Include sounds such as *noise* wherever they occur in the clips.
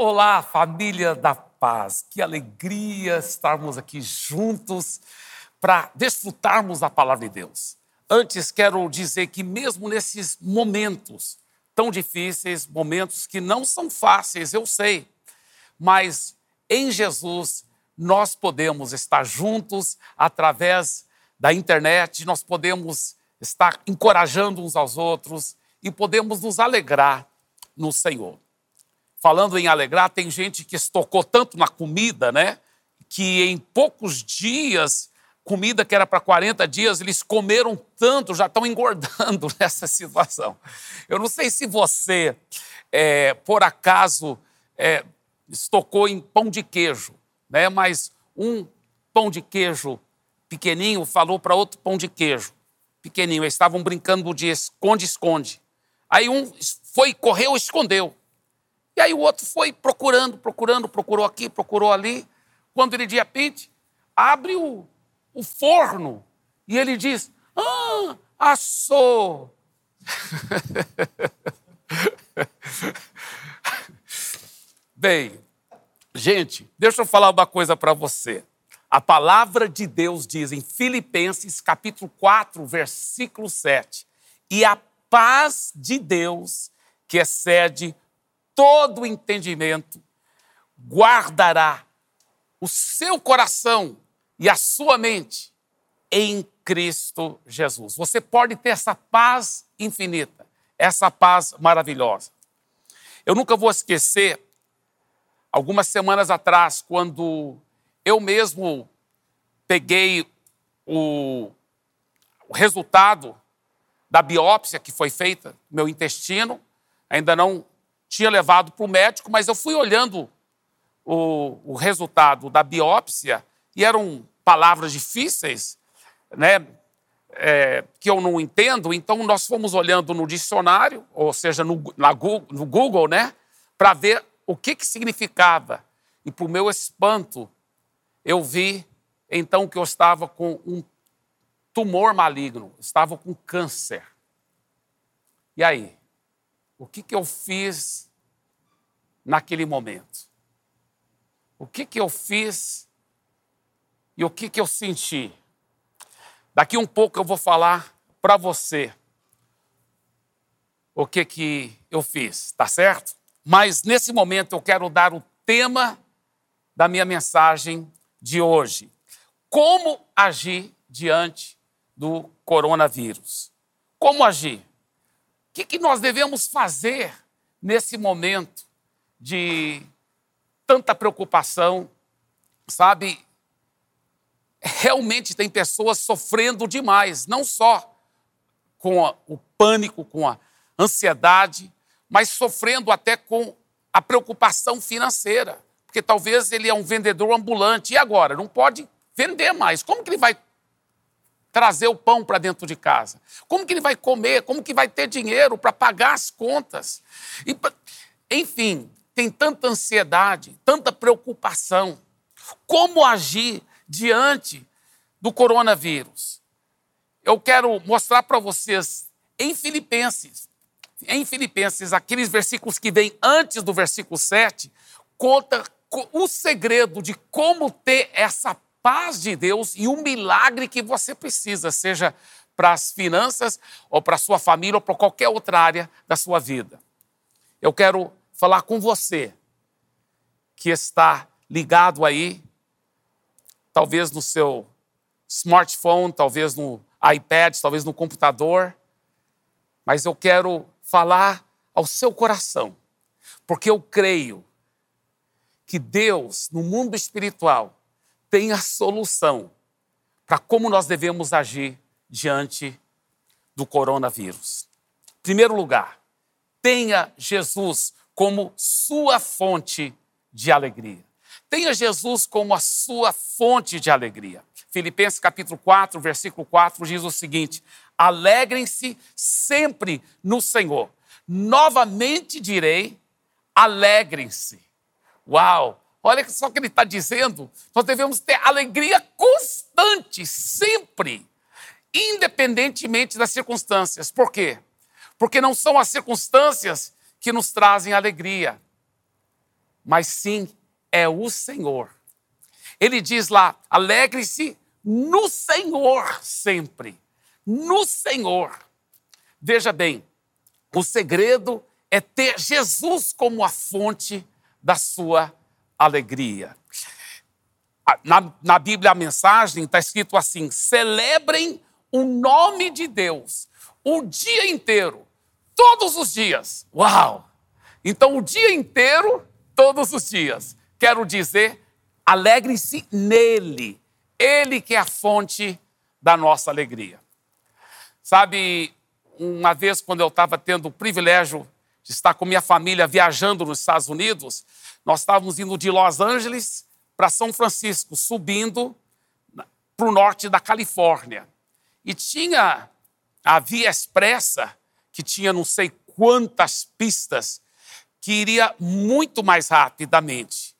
Olá, família da paz. Que alegria estarmos aqui juntos para desfrutarmos da palavra de Deus. Antes, quero dizer que, mesmo nesses momentos tão difíceis, momentos que não são fáceis, eu sei, mas em Jesus nós podemos estar juntos através da internet, nós podemos estar encorajando uns aos outros e podemos nos alegrar no Senhor. Falando em alegrar, tem gente que estocou tanto na comida, né? Que em poucos dias, comida que era para 40 dias, eles comeram tanto, já estão engordando *laughs* nessa situação. Eu não sei se você, é, por acaso, é, estocou em pão de queijo, né? Mas um pão de queijo pequenininho falou para outro pão de queijo pequenininho. Eles estavam brincando de esconde-esconde. Aí um foi, correu, escondeu. E aí o outro foi procurando, procurando, procurou aqui, procurou ali. Quando ele de repente abre o, o forno e ele diz: Ah, assou. *laughs* Bem, gente, deixa eu falar uma coisa para você. A palavra de Deus diz em Filipenses capítulo 4, versículo 7, e a paz de Deus, que excede todo entendimento, guardará o seu coração e a sua mente em Cristo Jesus. Você pode ter essa paz infinita, essa paz maravilhosa. Eu nunca vou esquecer, algumas semanas atrás, quando eu mesmo peguei o, o resultado da biópsia que foi feita no meu intestino, ainda não tinha levado para o médico, mas eu fui olhando o, o, resultado da biópsia e eram palavras difíceis, né, é, que eu não entendo. Então nós fomos olhando no dicionário, ou seja, no, na, no Google, né, para ver o que, que significava. E para o meu espanto, eu vi então que eu estava com um tumor maligno, estava com câncer. E aí? O que, que eu fiz naquele momento? O que, que eu fiz e o que, que eu senti? Daqui um pouco eu vou falar para você o que, que eu fiz, tá certo? Mas nesse momento eu quero dar o tema da minha mensagem de hoje. Como agir diante do coronavírus? Como agir? O que, que nós devemos fazer nesse momento de tanta preocupação? Sabe, realmente tem pessoas sofrendo demais, não só com o pânico, com a ansiedade, mas sofrendo até com a preocupação financeira porque talvez ele é um vendedor ambulante. E agora? Não pode vender mais. Como que ele vai trazer o pão para dentro de casa? Como que ele vai comer? Como que vai ter dinheiro para pagar as contas? E, enfim, tem tanta ansiedade, tanta preocupação. Como agir diante do coronavírus? Eu quero mostrar para vocês em Filipenses, em Filipenses, aqueles versículos que vêm antes do versículo 7, conta o segredo de como ter essa paz de Deus e o milagre que você precisa, seja para as finanças, ou para a sua família, ou para qualquer outra área da sua vida. Eu quero falar com você que está ligado aí, talvez no seu smartphone, talvez no iPad, talvez no computador, mas eu quero falar ao seu coração, porque eu creio que Deus, no mundo espiritual, tem a solução para como nós devemos agir diante do coronavírus. Em primeiro lugar, tenha Jesus como sua fonte de alegria. Tenha Jesus como a sua fonte de alegria. Filipenses capítulo 4, versículo 4 diz o seguinte: Alegrem-se sempre no Senhor. Novamente direi: alegrem-se. Uau! Olha só o que ele está dizendo. Nós devemos ter alegria constante, sempre, independentemente das circunstâncias. Por quê? Porque não são as circunstâncias que nos trazem alegria, mas sim é o Senhor. Ele diz lá: alegre-se no Senhor sempre. No Senhor. Veja bem, o segredo é ter Jesus como a fonte da sua alegria. Na, na Bíblia, a mensagem está escrito assim: celebrem o nome de Deus o dia inteiro, todos os dias. Uau! Então, o dia inteiro, todos os dias. Quero dizer, alegre-se nele. Ele que é a fonte da nossa alegria. Sabe, uma vez quando eu estava tendo o privilégio de estar com minha família viajando nos Estados Unidos, nós estávamos indo de Los Angeles para São Francisco, subindo para o norte da Califórnia. E tinha a via expressa, que tinha não sei quantas pistas, que iria muito mais rapidamente.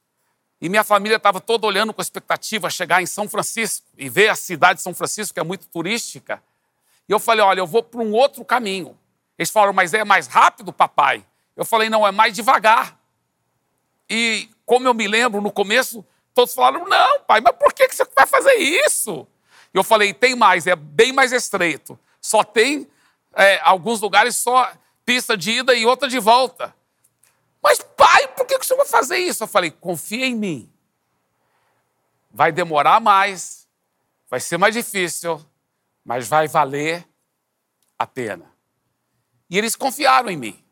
E minha família estava toda olhando com expectativa chegar em São Francisco e ver a cidade de São Francisco, que é muito turística. E eu falei: olha, eu vou para um outro caminho. Eles falaram: mas é mais rápido, papai? Eu falei: não, é mais devagar. E como eu me lembro, no começo, todos falaram: não, pai, mas por que você vai fazer isso? E eu falei: tem mais, é bem mais estreito. Só tem é, alguns lugares só pista de ida e outra de volta. Mas, pai, por que você vai fazer isso? Eu falei, confia em mim. Vai demorar mais, vai ser mais difícil, mas vai valer a pena. E eles confiaram em mim.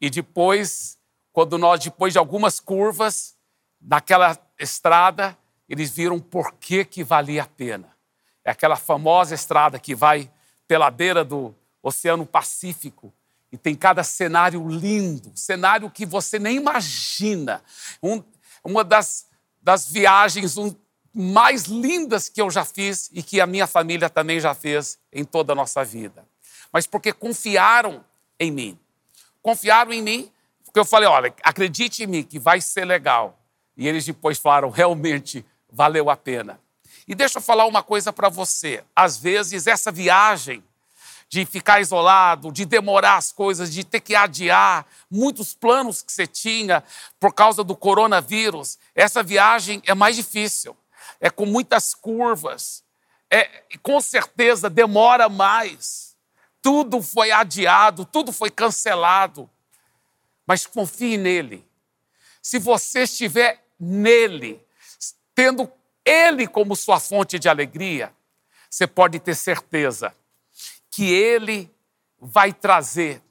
E depois, quando nós, depois de algumas curvas, naquela estrada, eles viram por que, que valia a pena. É aquela famosa estrada que vai pela beira do Oceano Pacífico, e tem cada cenário lindo, cenário que você nem imagina. Um, uma das, das viagens um, mais lindas que eu já fiz e que a minha família também já fez em toda a nossa vida. Mas porque confiaram em mim. Confiaram em mim, porque eu falei: olha, acredite em mim que vai ser legal. E eles depois falaram: realmente valeu a pena. E deixa eu falar uma coisa para você. Às vezes, essa viagem de ficar isolado, de demorar as coisas, de ter que adiar muitos planos que você tinha por causa do coronavírus. Essa viagem é mais difícil, é com muitas curvas, é com certeza demora mais. Tudo foi adiado, tudo foi cancelado. Mas confie nele. Se você estiver nele, tendo ele como sua fonte de alegria, você pode ter certeza que ele vai trazer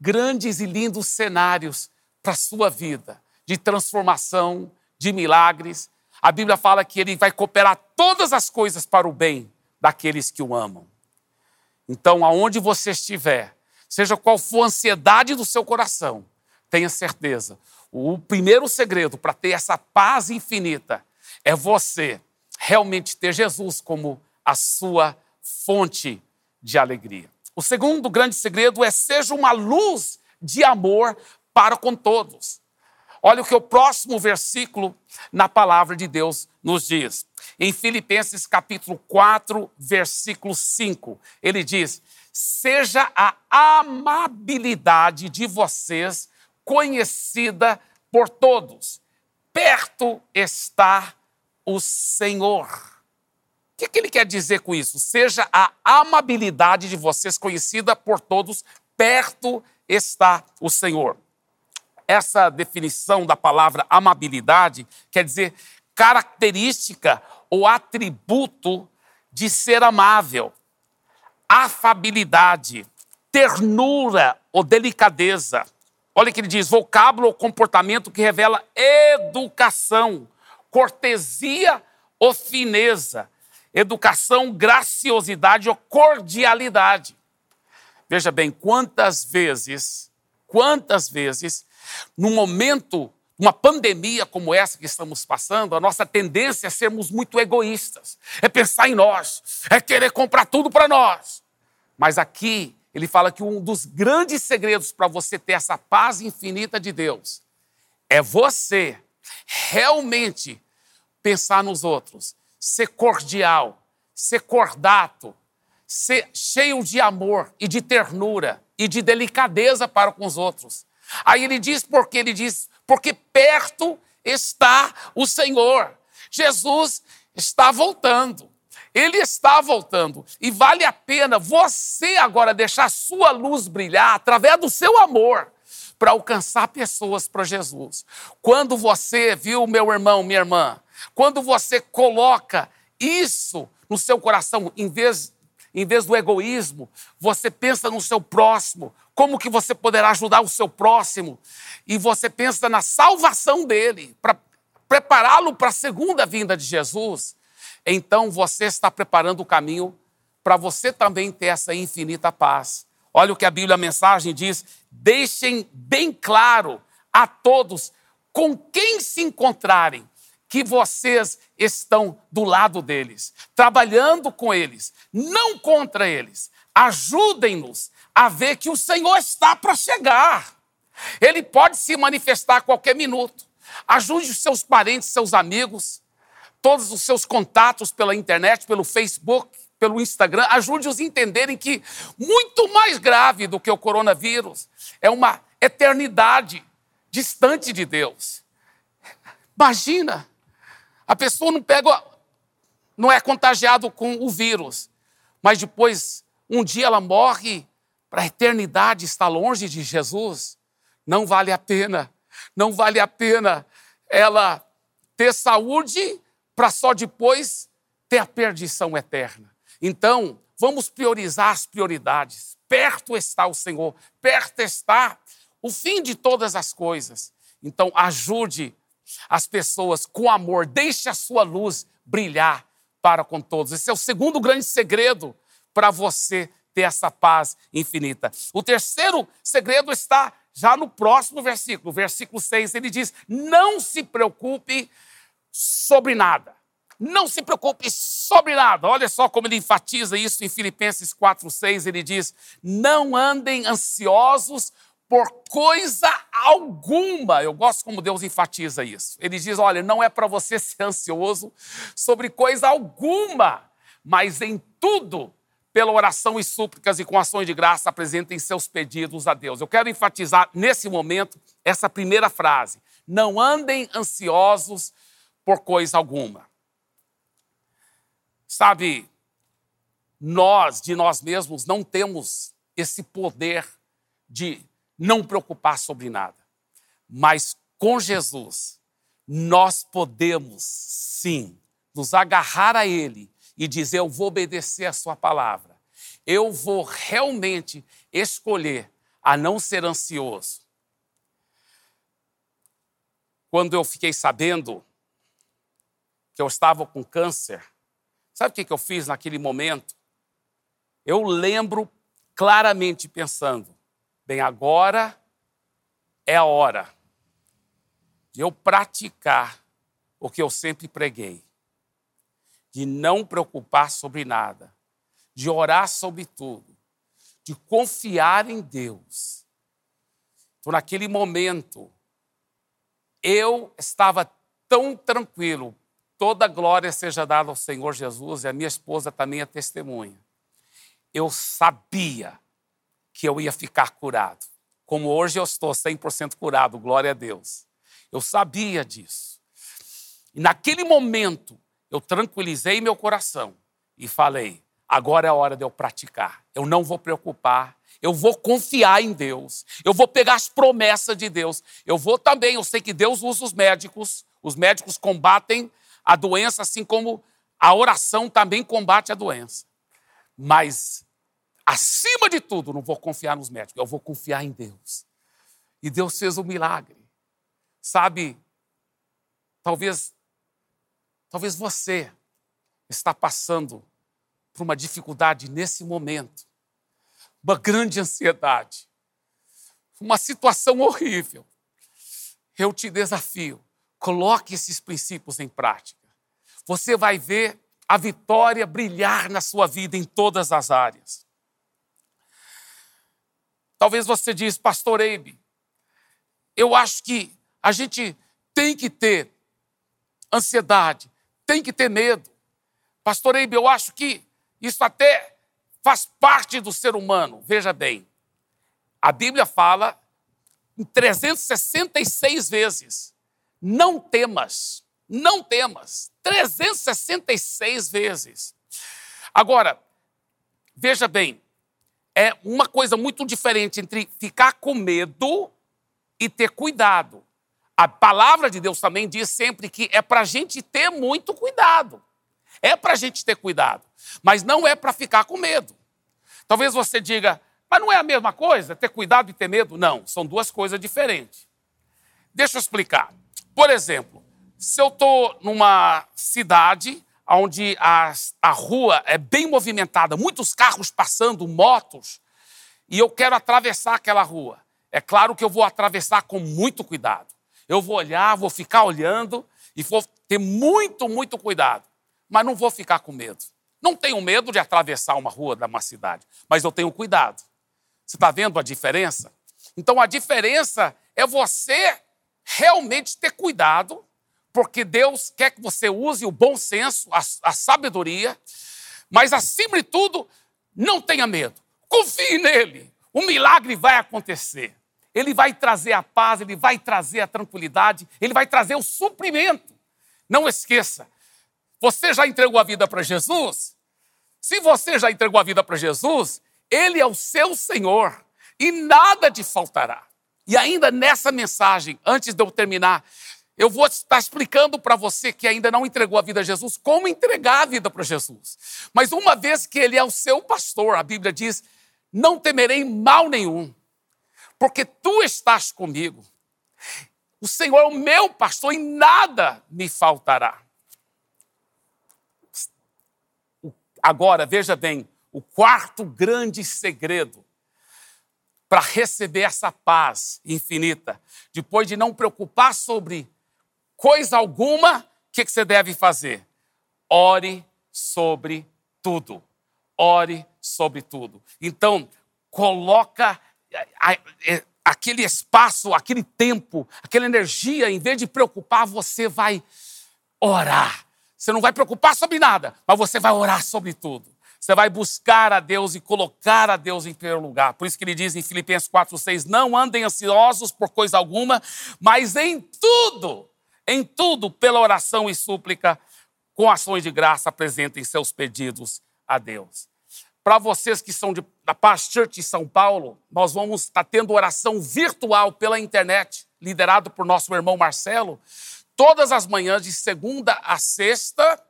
grandes e lindos cenários para a sua vida, de transformação, de milagres. A Bíblia fala que ele vai cooperar todas as coisas para o bem daqueles que o amam. Então, aonde você estiver, seja qual for a ansiedade do seu coração, tenha certeza, o primeiro segredo para ter essa paz infinita é você realmente ter Jesus como a sua fonte de alegria. O segundo grande segredo é seja uma luz de amor para com todos. Olha o que o próximo versículo na palavra de Deus nos diz. Em Filipenses capítulo 4, versículo 5, ele diz: "Seja a amabilidade de vocês conhecida por todos. Perto está o Senhor." que, que ele quer dizer com isso? Seja a amabilidade de vocês conhecida por todos, perto está o Senhor. Essa definição da palavra amabilidade quer dizer característica ou atributo de ser amável, afabilidade, ternura ou delicadeza. Olha que ele diz: vocábulo ou comportamento que revela educação, cortesia ou fineza, educação, graciosidade ou cordialidade. Veja bem, quantas vezes, quantas vezes, num momento, uma pandemia como essa que estamos passando, a nossa tendência é sermos muito egoístas, é pensar em nós, é querer comprar tudo para nós. Mas aqui ele fala que um dos grandes segredos para você ter essa paz infinita de Deus é você realmente pensar nos outros, ser cordial, ser cordato, ser cheio de amor e de ternura e de delicadeza para com os outros. Aí ele diz porque ele diz porque perto está o Senhor. Jesus está voltando. Ele está voltando. E vale a pena você agora deixar sua luz brilhar através do seu amor para alcançar pessoas para Jesus. Quando você, viu, meu irmão, minha irmã, quando você coloca isso no seu coração, em vez, em vez do egoísmo, você pensa no seu próximo, como que você poderá ajudar o seu próximo, e você pensa na salvação dele, para prepará-lo para a segunda vinda de Jesus, então você está preparando o caminho para você também ter essa infinita paz. Olha o que a Bíblia, a mensagem diz: deixem bem claro a todos com quem se encontrarem que vocês estão do lado deles, trabalhando com eles, não contra eles. Ajudem-nos a ver que o Senhor está para chegar. Ele pode se manifestar a qualquer minuto. Ajude os seus parentes, seus amigos, todos os seus contatos pela internet, pelo Facebook, pelo Instagram. Ajude-os a entenderem que muito mais grave do que o coronavírus é uma eternidade distante de Deus. Imagina a pessoa não pega, não é contagiado com o vírus, mas depois, um dia ela morre para a eternidade, está longe de Jesus. Não vale a pena, não vale a pena ela ter saúde para só depois ter a perdição eterna. Então, vamos priorizar as prioridades. Perto está o Senhor, perto está o fim de todas as coisas. Então, ajude as pessoas com amor, deixe a sua luz brilhar para com todos. Esse é o segundo grande segredo para você ter essa paz infinita. O terceiro segredo está já no próximo versículo, versículo 6, ele diz: Não se preocupe sobre nada. Não se preocupe sobre nada. Olha só como ele enfatiza isso em Filipenses 4, 6. Ele diz: Não andem ansiosos por coisa alguma. Eu gosto como Deus enfatiza isso. Ele diz: olha, não é para você *laughs* ser ansioso sobre coisa alguma, mas em tudo, pela oração e súplicas e com ações de graça, apresentem seus pedidos a Deus. Eu quero enfatizar nesse momento essa primeira frase: não andem ansiosos por coisa alguma. Sabe, nós, de nós mesmos, não temos esse poder de não preocupar sobre nada. Mas com Jesus, nós podemos sim nos agarrar a Ele e dizer: Eu vou obedecer a Sua palavra. Eu vou realmente escolher a não ser ansioso. Quando eu fiquei sabendo que eu estava com câncer, sabe o que eu fiz naquele momento? Eu lembro claramente pensando: Bem, agora é a hora de eu praticar o que eu sempre preguei, de não preocupar sobre nada, de orar sobre tudo, de confiar em Deus. Então, naquele momento, eu estava tão tranquilo, toda glória seja dada ao Senhor Jesus, e a minha esposa também é testemunha. Eu sabia que eu ia ficar curado. Como hoje eu estou 100% curado, glória a Deus. Eu sabia disso. E naquele momento, eu tranquilizei meu coração e falei: agora é a hora de eu praticar. Eu não vou preocupar, eu vou confiar em Deus, eu vou pegar as promessas de Deus. Eu vou também, eu sei que Deus usa os médicos, os médicos combatem a doença, assim como a oração também combate a doença. Mas acima de tudo, não vou confiar nos médicos, eu vou confiar em Deus. E Deus fez um milagre. Sabe, talvez, talvez você está passando por uma dificuldade nesse momento, uma grande ansiedade, uma situação horrível. Eu te desafio, coloque esses princípios em prática. Você vai ver a vitória brilhar na sua vida em todas as áreas. Talvez você diz, pastor Eibe, eu acho que a gente tem que ter ansiedade, tem que ter medo. Pastor Eibe, eu acho que isso até faz parte do ser humano. Veja bem, a Bíblia fala 366 vezes. Não temas, não temas. 366 vezes. Agora, veja bem, é uma coisa muito diferente entre ficar com medo e ter cuidado. A palavra de Deus também diz sempre que é para a gente ter muito cuidado. É para a gente ter cuidado, mas não é para ficar com medo. Talvez você diga, mas não é a mesma coisa ter cuidado e ter medo? Não, são duas coisas diferentes. Deixa eu explicar. Por exemplo, se eu estou numa cidade onde a, a rua é bem movimentada, muitos carros passando, motos, e eu quero atravessar aquela rua. É claro que eu vou atravessar com muito cuidado. Eu vou olhar, vou ficar olhando e vou ter muito, muito cuidado. Mas não vou ficar com medo. Não tenho medo de atravessar uma rua da uma cidade, mas eu tenho cuidado. Você está vendo a diferença? Então a diferença é você realmente ter cuidado porque Deus quer que você use o bom senso, a, a sabedoria, mas acima de tudo, não tenha medo. Confie nele. O milagre vai acontecer. Ele vai trazer a paz, ele vai trazer a tranquilidade, ele vai trazer o suprimento. Não esqueça, você já entregou a vida para Jesus? Se você já entregou a vida para Jesus, ele é o seu Senhor e nada te faltará. E ainda nessa mensagem, antes de eu terminar, eu vou estar explicando para você que ainda não entregou a vida a Jesus, como entregar a vida para Jesus. Mas uma vez que Ele é o seu pastor, a Bíblia diz: não temerei mal nenhum, porque tu estás comigo. O Senhor é o meu pastor e nada me faltará. Agora, veja bem, o quarto grande segredo para receber essa paz infinita, depois de não preocupar sobre coisa alguma, o que, que você deve fazer? Ore sobre tudo. Ore sobre tudo. Então, coloca aquele espaço, aquele tempo, aquela energia, em vez de preocupar, você vai orar. Você não vai preocupar sobre nada, mas você vai orar sobre tudo. Você vai buscar a Deus e colocar a Deus em primeiro lugar. Por isso que ele diz em Filipenses 4:6, não andem ansiosos por coisa alguma, mas em tudo em tudo, pela oração e súplica, com ações de graça, apresentem seus pedidos a Deus. Para vocês que são de, da Paz Church de São Paulo, nós vamos estar tendo oração virtual pela internet, liderado por nosso irmão Marcelo, todas as manhãs, de segunda a sexta,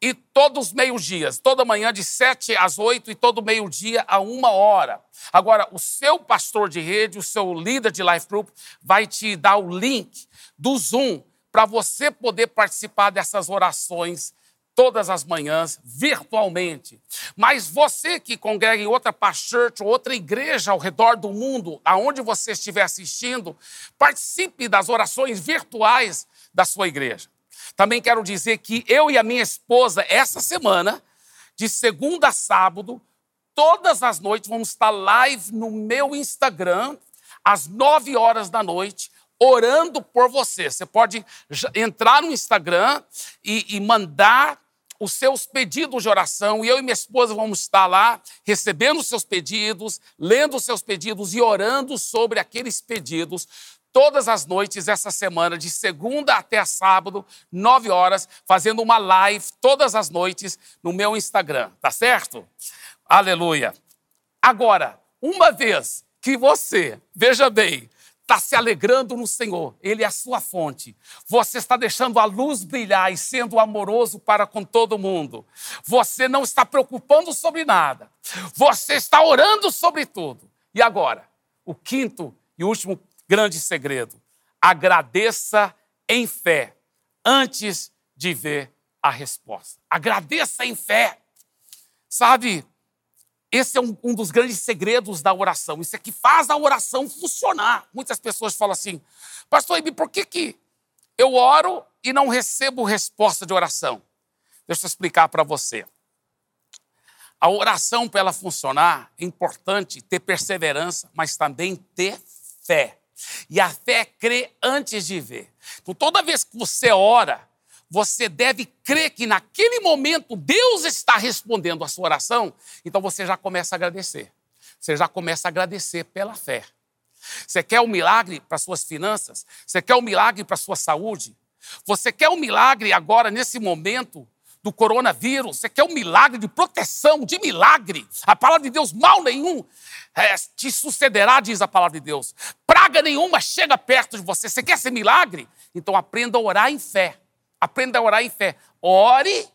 e todos os meios-dias, toda manhã de sete às oito e todo meio-dia a uma hora. Agora, o seu pastor de rede, o seu líder de life group, vai te dar o link do Zoom para você poder participar dessas orações todas as manhãs, virtualmente. Mas você que congrega em outra church ou outra igreja ao redor do mundo, aonde você estiver assistindo, participe das orações virtuais da sua igreja. Também quero dizer que eu e a minha esposa, essa semana, de segunda a sábado, todas as noites, vamos estar live no meu Instagram, às nove horas da noite, orando por você. Você pode entrar no Instagram e, e mandar os seus pedidos de oração, e eu e minha esposa vamos estar lá recebendo os seus pedidos, lendo os seus pedidos e orando sobre aqueles pedidos todas as noites essa semana, de segunda até sábado, nove horas, fazendo uma live todas as noites no meu Instagram, tá certo? Aleluia. Agora, uma vez que você, veja bem, está se alegrando no Senhor, Ele é a sua fonte. Você está deixando a luz brilhar e sendo amoroso para com todo mundo. Você não está preocupando sobre nada. Você está orando sobre tudo. E agora, o quinto e último grande segredo: agradeça em fé antes de ver a resposta. Agradeça em fé. Sabe, esse é um, um, dos grandes segredos da oração. Isso é que faz a oração funcionar. Muitas pessoas falam assim, pastor Ibi, por que, que eu oro e não recebo resposta de oração? Deixa eu explicar para você. A oração, para ela funcionar, é importante ter perseverança, mas também ter fé. E a fé é crer antes de ver. Então, toda vez que você ora, você deve crer que naquele momento Deus está respondendo a sua oração, então você já começa a agradecer. Você já começa a agradecer pela fé. Você quer um milagre para suas finanças? Você quer um milagre para sua saúde? Você quer um milagre agora, nesse momento do coronavírus? Você quer um milagre de proteção, de milagre? A palavra de Deus, mal nenhum é, te sucederá, diz a palavra de Deus. Praga nenhuma chega perto de você. Você quer esse milagre? Então aprenda a orar em fé. Aprenda a orar em fé. Ore,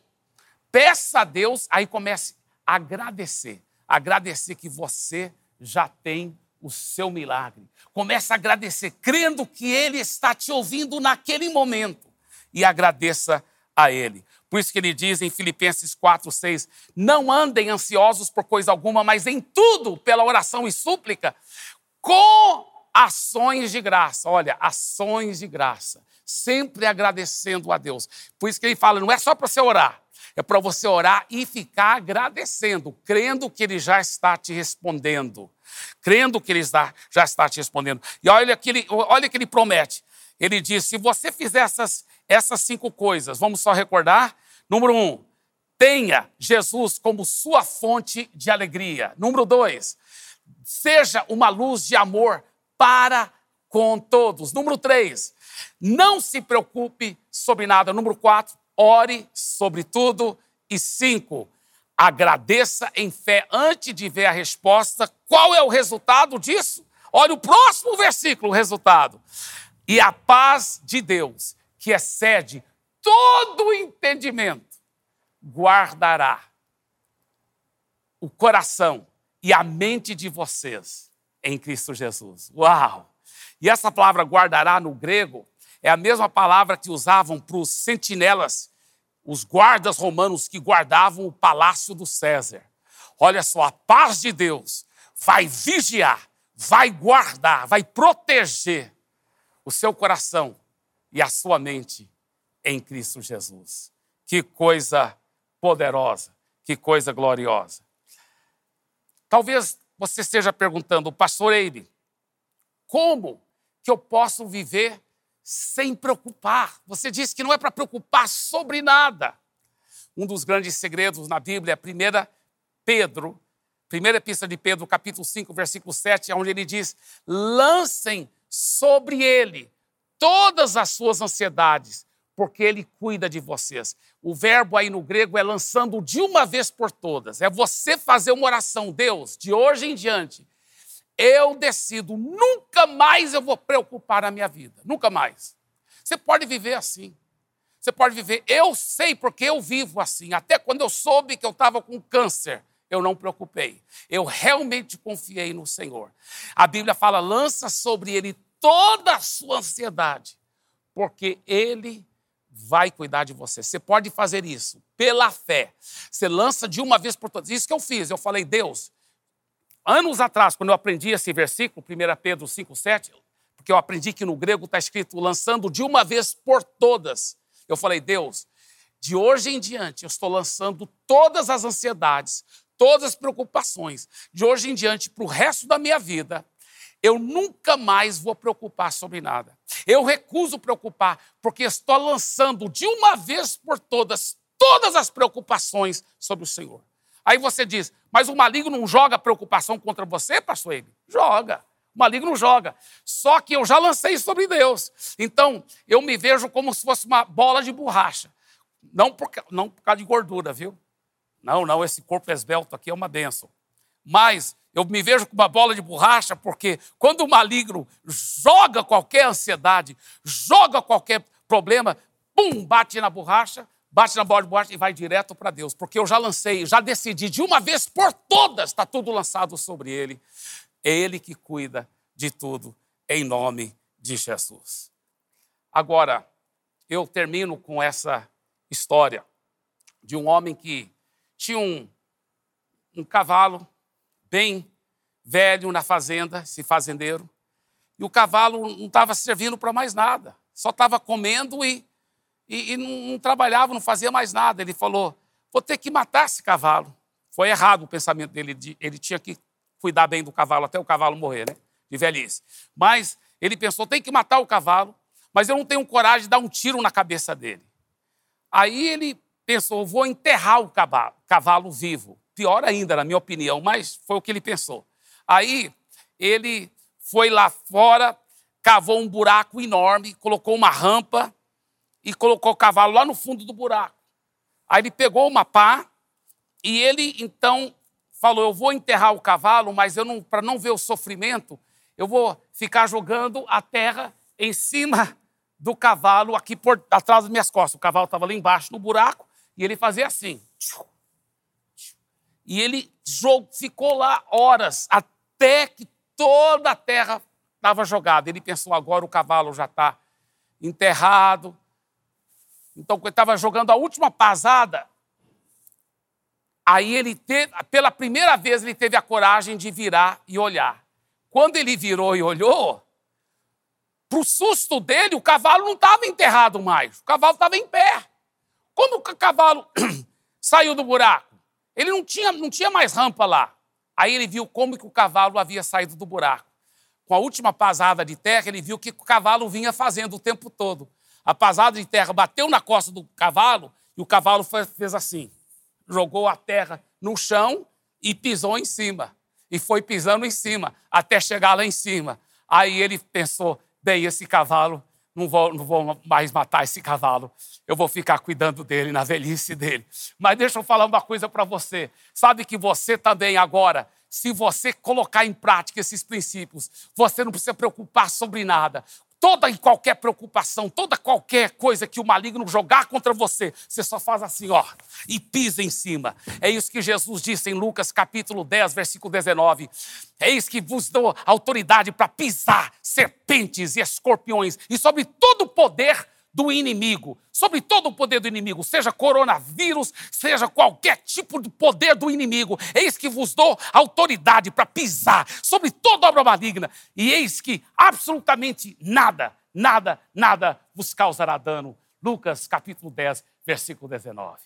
peça a Deus, aí comece a agradecer. Agradecer que você já tem o seu milagre. Comece a agradecer, crendo que Ele está te ouvindo naquele momento. E agradeça a Ele. Por isso que ele diz em Filipenses 4, 6: Não andem ansiosos por coisa alguma, mas em tudo, pela oração e súplica, com ações de graça. Olha, ações de graça. Sempre agradecendo a Deus. Por isso que ele fala: não é só para você orar, é para você orar e ficar agradecendo, crendo que Ele já está te respondendo. Crendo que Ele já está te respondendo. E olha que olha que ele promete. Ele diz: se você fizer essas, essas cinco coisas, vamos só recordar. Número um, tenha Jesus como sua fonte de alegria. Número dois, seja uma luz de amor para com todos. Número três, não se preocupe sobre nada. Número quatro, ore sobre tudo. E cinco, agradeça em fé antes de ver a resposta. Qual é o resultado disso? Olha o próximo versículo, o resultado. E a paz de Deus, que excede todo entendimento, guardará o coração e a mente de vocês em Cristo Jesus. Uau! E essa palavra guardará no grego é a mesma palavra que usavam para os sentinelas, os guardas romanos que guardavam o palácio do César. Olha só, a paz de Deus vai vigiar, vai guardar, vai proteger o seu coração e a sua mente em Cristo Jesus. Que coisa poderosa, que coisa gloriosa. Talvez você esteja perguntando, pastor Eire, como que eu posso viver sem preocupar. Você disse que não é para preocupar sobre nada. Um dos grandes segredos na Bíblia é 1 Pedro, primeira epístola de Pedro, capítulo 5, versículo 7, onde ele diz: lancem sobre ele todas as suas ansiedades, porque ele cuida de vocês. O verbo aí no grego é lançando de uma vez por todas. É você fazer uma oração, Deus, de hoje em diante eu decido, nunca mais eu vou preocupar a minha vida, nunca mais. Você pode viver assim. Você pode viver, eu sei porque eu vivo assim. Até quando eu soube que eu estava com câncer, eu não preocupei. Eu realmente confiei no Senhor. A Bíblia fala: lança sobre ele toda a sua ansiedade, porque ele vai cuidar de você. Você pode fazer isso pela fé. Você lança de uma vez por todas. Isso que eu fiz. Eu falei, Deus, Anos atrás, quando eu aprendi esse versículo, 1 Pedro 5,7, porque eu aprendi que no grego está escrito lançando de uma vez por todas. Eu falei, Deus, de hoje em diante eu estou lançando todas as ansiedades, todas as preocupações, de hoje em diante para o resto da minha vida. Eu nunca mais vou preocupar sobre nada. Eu recuso preocupar, porque estou lançando de uma vez por todas todas as preocupações sobre o Senhor. Aí você diz, mas o maligno não joga preocupação contra você, pastor Ele? Joga. O maligno joga. Só que eu já lancei sobre Deus. Então, eu me vejo como se fosse uma bola de borracha. Não por, não por causa de gordura, viu? Não, não, esse corpo esbelto aqui é uma benção. Mas eu me vejo como uma bola de borracha, porque quando o maligno joga qualquer ansiedade, joga qualquer problema, pum, bate na borracha, bate na bola de borracha e vai direto para Deus, porque eu já lancei, já decidi de uma vez por todas, está tudo lançado sobre Ele. É Ele que cuida de tudo, em nome de Jesus. Agora, eu termino com essa história de um homem que tinha um, um cavalo bem velho na fazenda, esse fazendeiro, e o cavalo não estava servindo para mais nada, só estava comendo e e, e não, não, trabalhava, não fazia mais nada. Ele falou: vou ter que matar esse cavalo. Foi errado o pensamento dele, ele tinha que cuidar bem do cavalo até o cavalo morrer, né? De velhice. Mas ele pensou: tem que matar o cavalo, mas eu não tenho coragem de dar um tiro na cabeça dele. Aí ele pensou: vou enterrar o cavalo, cavalo vivo. Pior ainda, na minha opinião, mas foi o que ele pensou. Aí ele foi lá fora, cavou um buraco enorme, colocou uma rampa e colocou o cavalo lá no fundo do buraco. Aí ele pegou uma pá e ele então falou: Eu vou enterrar o cavalo, mas eu não, para não ver o sofrimento, eu vou ficar jogando a terra em cima do cavalo aqui por atrás das minhas costas. O cavalo estava lá embaixo no buraco e ele fazia assim. E ele ficou lá horas até que toda a terra estava jogada. Ele pensou: agora o cavalo já está enterrado. Então, ele estava jogando a última pasada, aí ele teve, pela primeira vez, ele teve a coragem de virar e olhar. Quando ele virou e olhou, para o susto dele, o cavalo não estava enterrado mais, o cavalo estava em pé. Quando o cavalo *clears throat* saiu do buraco, ele não tinha, não tinha mais rampa lá. Aí ele viu como que o cavalo havia saído do buraco. Com a última pasada de terra, ele viu que o cavalo vinha fazendo o tempo todo. A pasada de terra bateu na costa do cavalo e o cavalo fez assim: jogou a terra no chão e pisou em cima. E foi pisando em cima até chegar lá em cima. Aí ele pensou: bem, esse cavalo, não vou, não vou mais matar esse cavalo. Eu vou ficar cuidando dele na velhice dele. Mas deixa eu falar uma coisa para você. Sabe que você também agora se você colocar em prática esses princípios, você não precisa preocupar sobre nada toda e qualquer preocupação, toda qualquer coisa que o maligno jogar contra você, você só faz assim, ó, e pisa em cima. É isso que Jesus disse em Lucas capítulo 10, versículo 19. Eis que vos dou autoridade para pisar serpentes e escorpiões e sobre todo o poder do inimigo, sobre todo o poder do inimigo, seja coronavírus, seja qualquer tipo de poder do inimigo. Eis que vos dou autoridade para pisar sobre toda obra maligna, e eis que absolutamente nada, nada, nada vos causará dano. Lucas capítulo 10, versículo 19.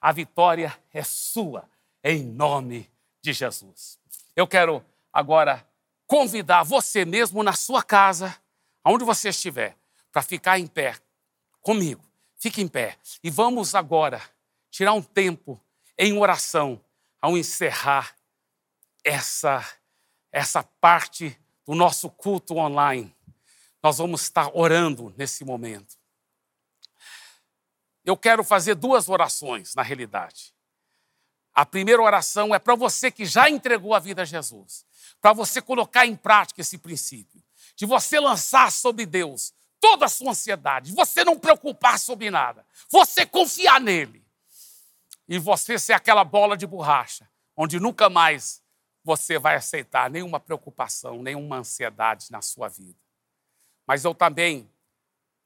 A vitória é sua, em nome de Jesus. Eu quero agora convidar você mesmo na sua casa, aonde você estiver, para ficar em pé comigo. Fique em pé. E vamos agora tirar um tempo em oração ao encerrar essa, essa parte do nosso culto online. Nós vamos estar orando nesse momento. Eu quero fazer duas orações, na realidade. A primeira oração é para você que já entregou a vida a Jesus, para você colocar em prática esse princípio, de você lançar sobre Deus toda a sua ansiedade, você não preocupar sobre nada, você confiar nele e você ser aquela bola de borracha, onde nunca mais você vai aceitar nenhuma preocupação, nenhuma ansiedade na sua vida. Mas eu também,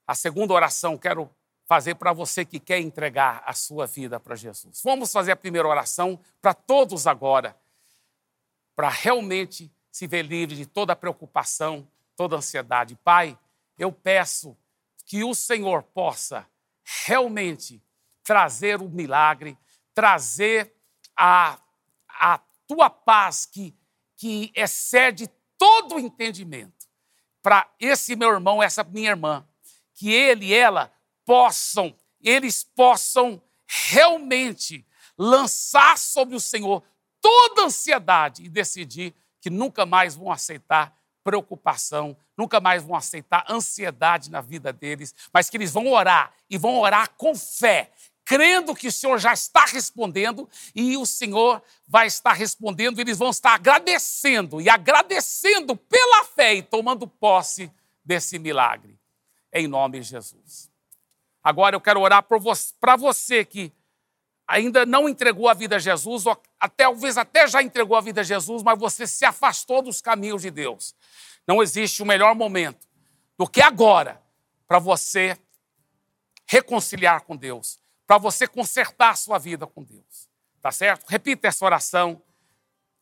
a segunda oração, quero fazer para você que quer entregar a sua vida para Jesus. Vamos fazer a primeira oração para todos agora, para realmente se ver livre de toda preocupação, toda ansiedade. Pai, eu peço que o Senhor possa realmente trazer o milagre, trazer a, a tua paz que, que excede todo o entendimento para esse meu irmão, essa minha irmã, que ele e ela possam, eles possam realmente lançar sobre o Senhor toda ansiedade e decidir que nunca mais vão aceitar preocupação, nunca mais vão aceitar ansiedade na vida deles, mas que eles vão orar e vão orar com fé, crendo que o Senhor já está respondendo e o Senhor vai estar respondendo, e eles vão estar agradecendo e agradecendo pela fé e tomando posse desse milagre, em nome de Jesus. Agora eu quero orar para você que ainda não entregou a vida a Jesus, ou até, talvez até já entregou a vida a Jesus, mas você se afastou dos caminhos de Deus. Não existe um melhor momento do que agora para você reconciliar com Deus, para você consertar sua vida com Deus. Tá certo? Repita essa oração.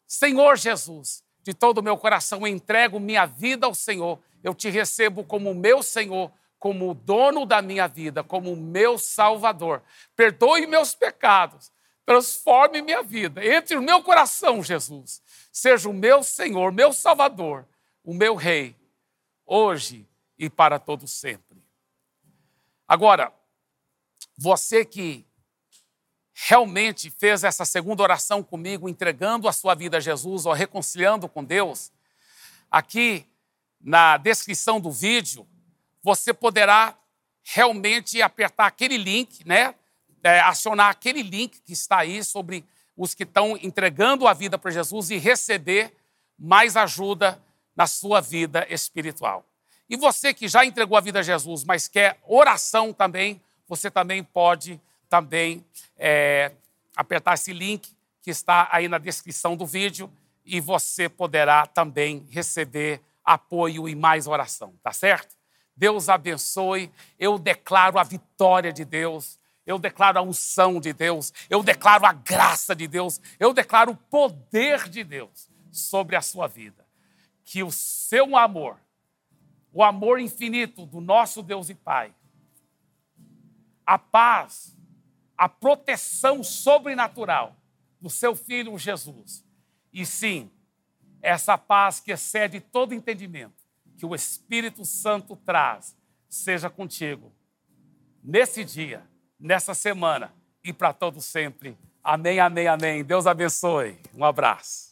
Senhor Jesus, de todo o meu coração entrego minha vida ao Senhor. Eu te recebo como meu Senhor, como o dono da minha vida, como meu Salvador. Perdoe meus pecados, transforme minha vida. Entre no meu coração, Jesus. Seja o meu Senhor, meu Salvador, o meu Rei, hoje e para todo sempre. Agora, você que realmente fez essa segunda oração comigo, entregando a sua vida a Jesus ou reconciliando com Deus, aqui na descrição do vídeo, você poderá realmente apertar aquele link, né? É, acionar aquele link que está aí sobre os que estão entregando a vida para Jesus e receber mais ajuda na sua vida espiritual. E você que já entregou a vida a Jesus, mas quer oração também, você também pode também é, apertar esse link que está aí na descrição do vídeo e você poderá também receber apoio e mais oração, tá certo? Deus abençoe. Eu declaro a vitória de Deus. Eu declaro a unção de Deus. Eu declaro a graça de Deus. Eu declaro o poder de Deus sobre a sua vida. Que o seu amor, o amor infinito do nosso Deus e Pai, a paz, a proteção sobrenatural do seu filho Jesus. E sim, essa paz que excede todo entendimento, que o Espírito Santo traz, seja contigo nesse dia, nessa semana e para todo sempre. Amém, amém, amém. Deus abençoe. Um abraço.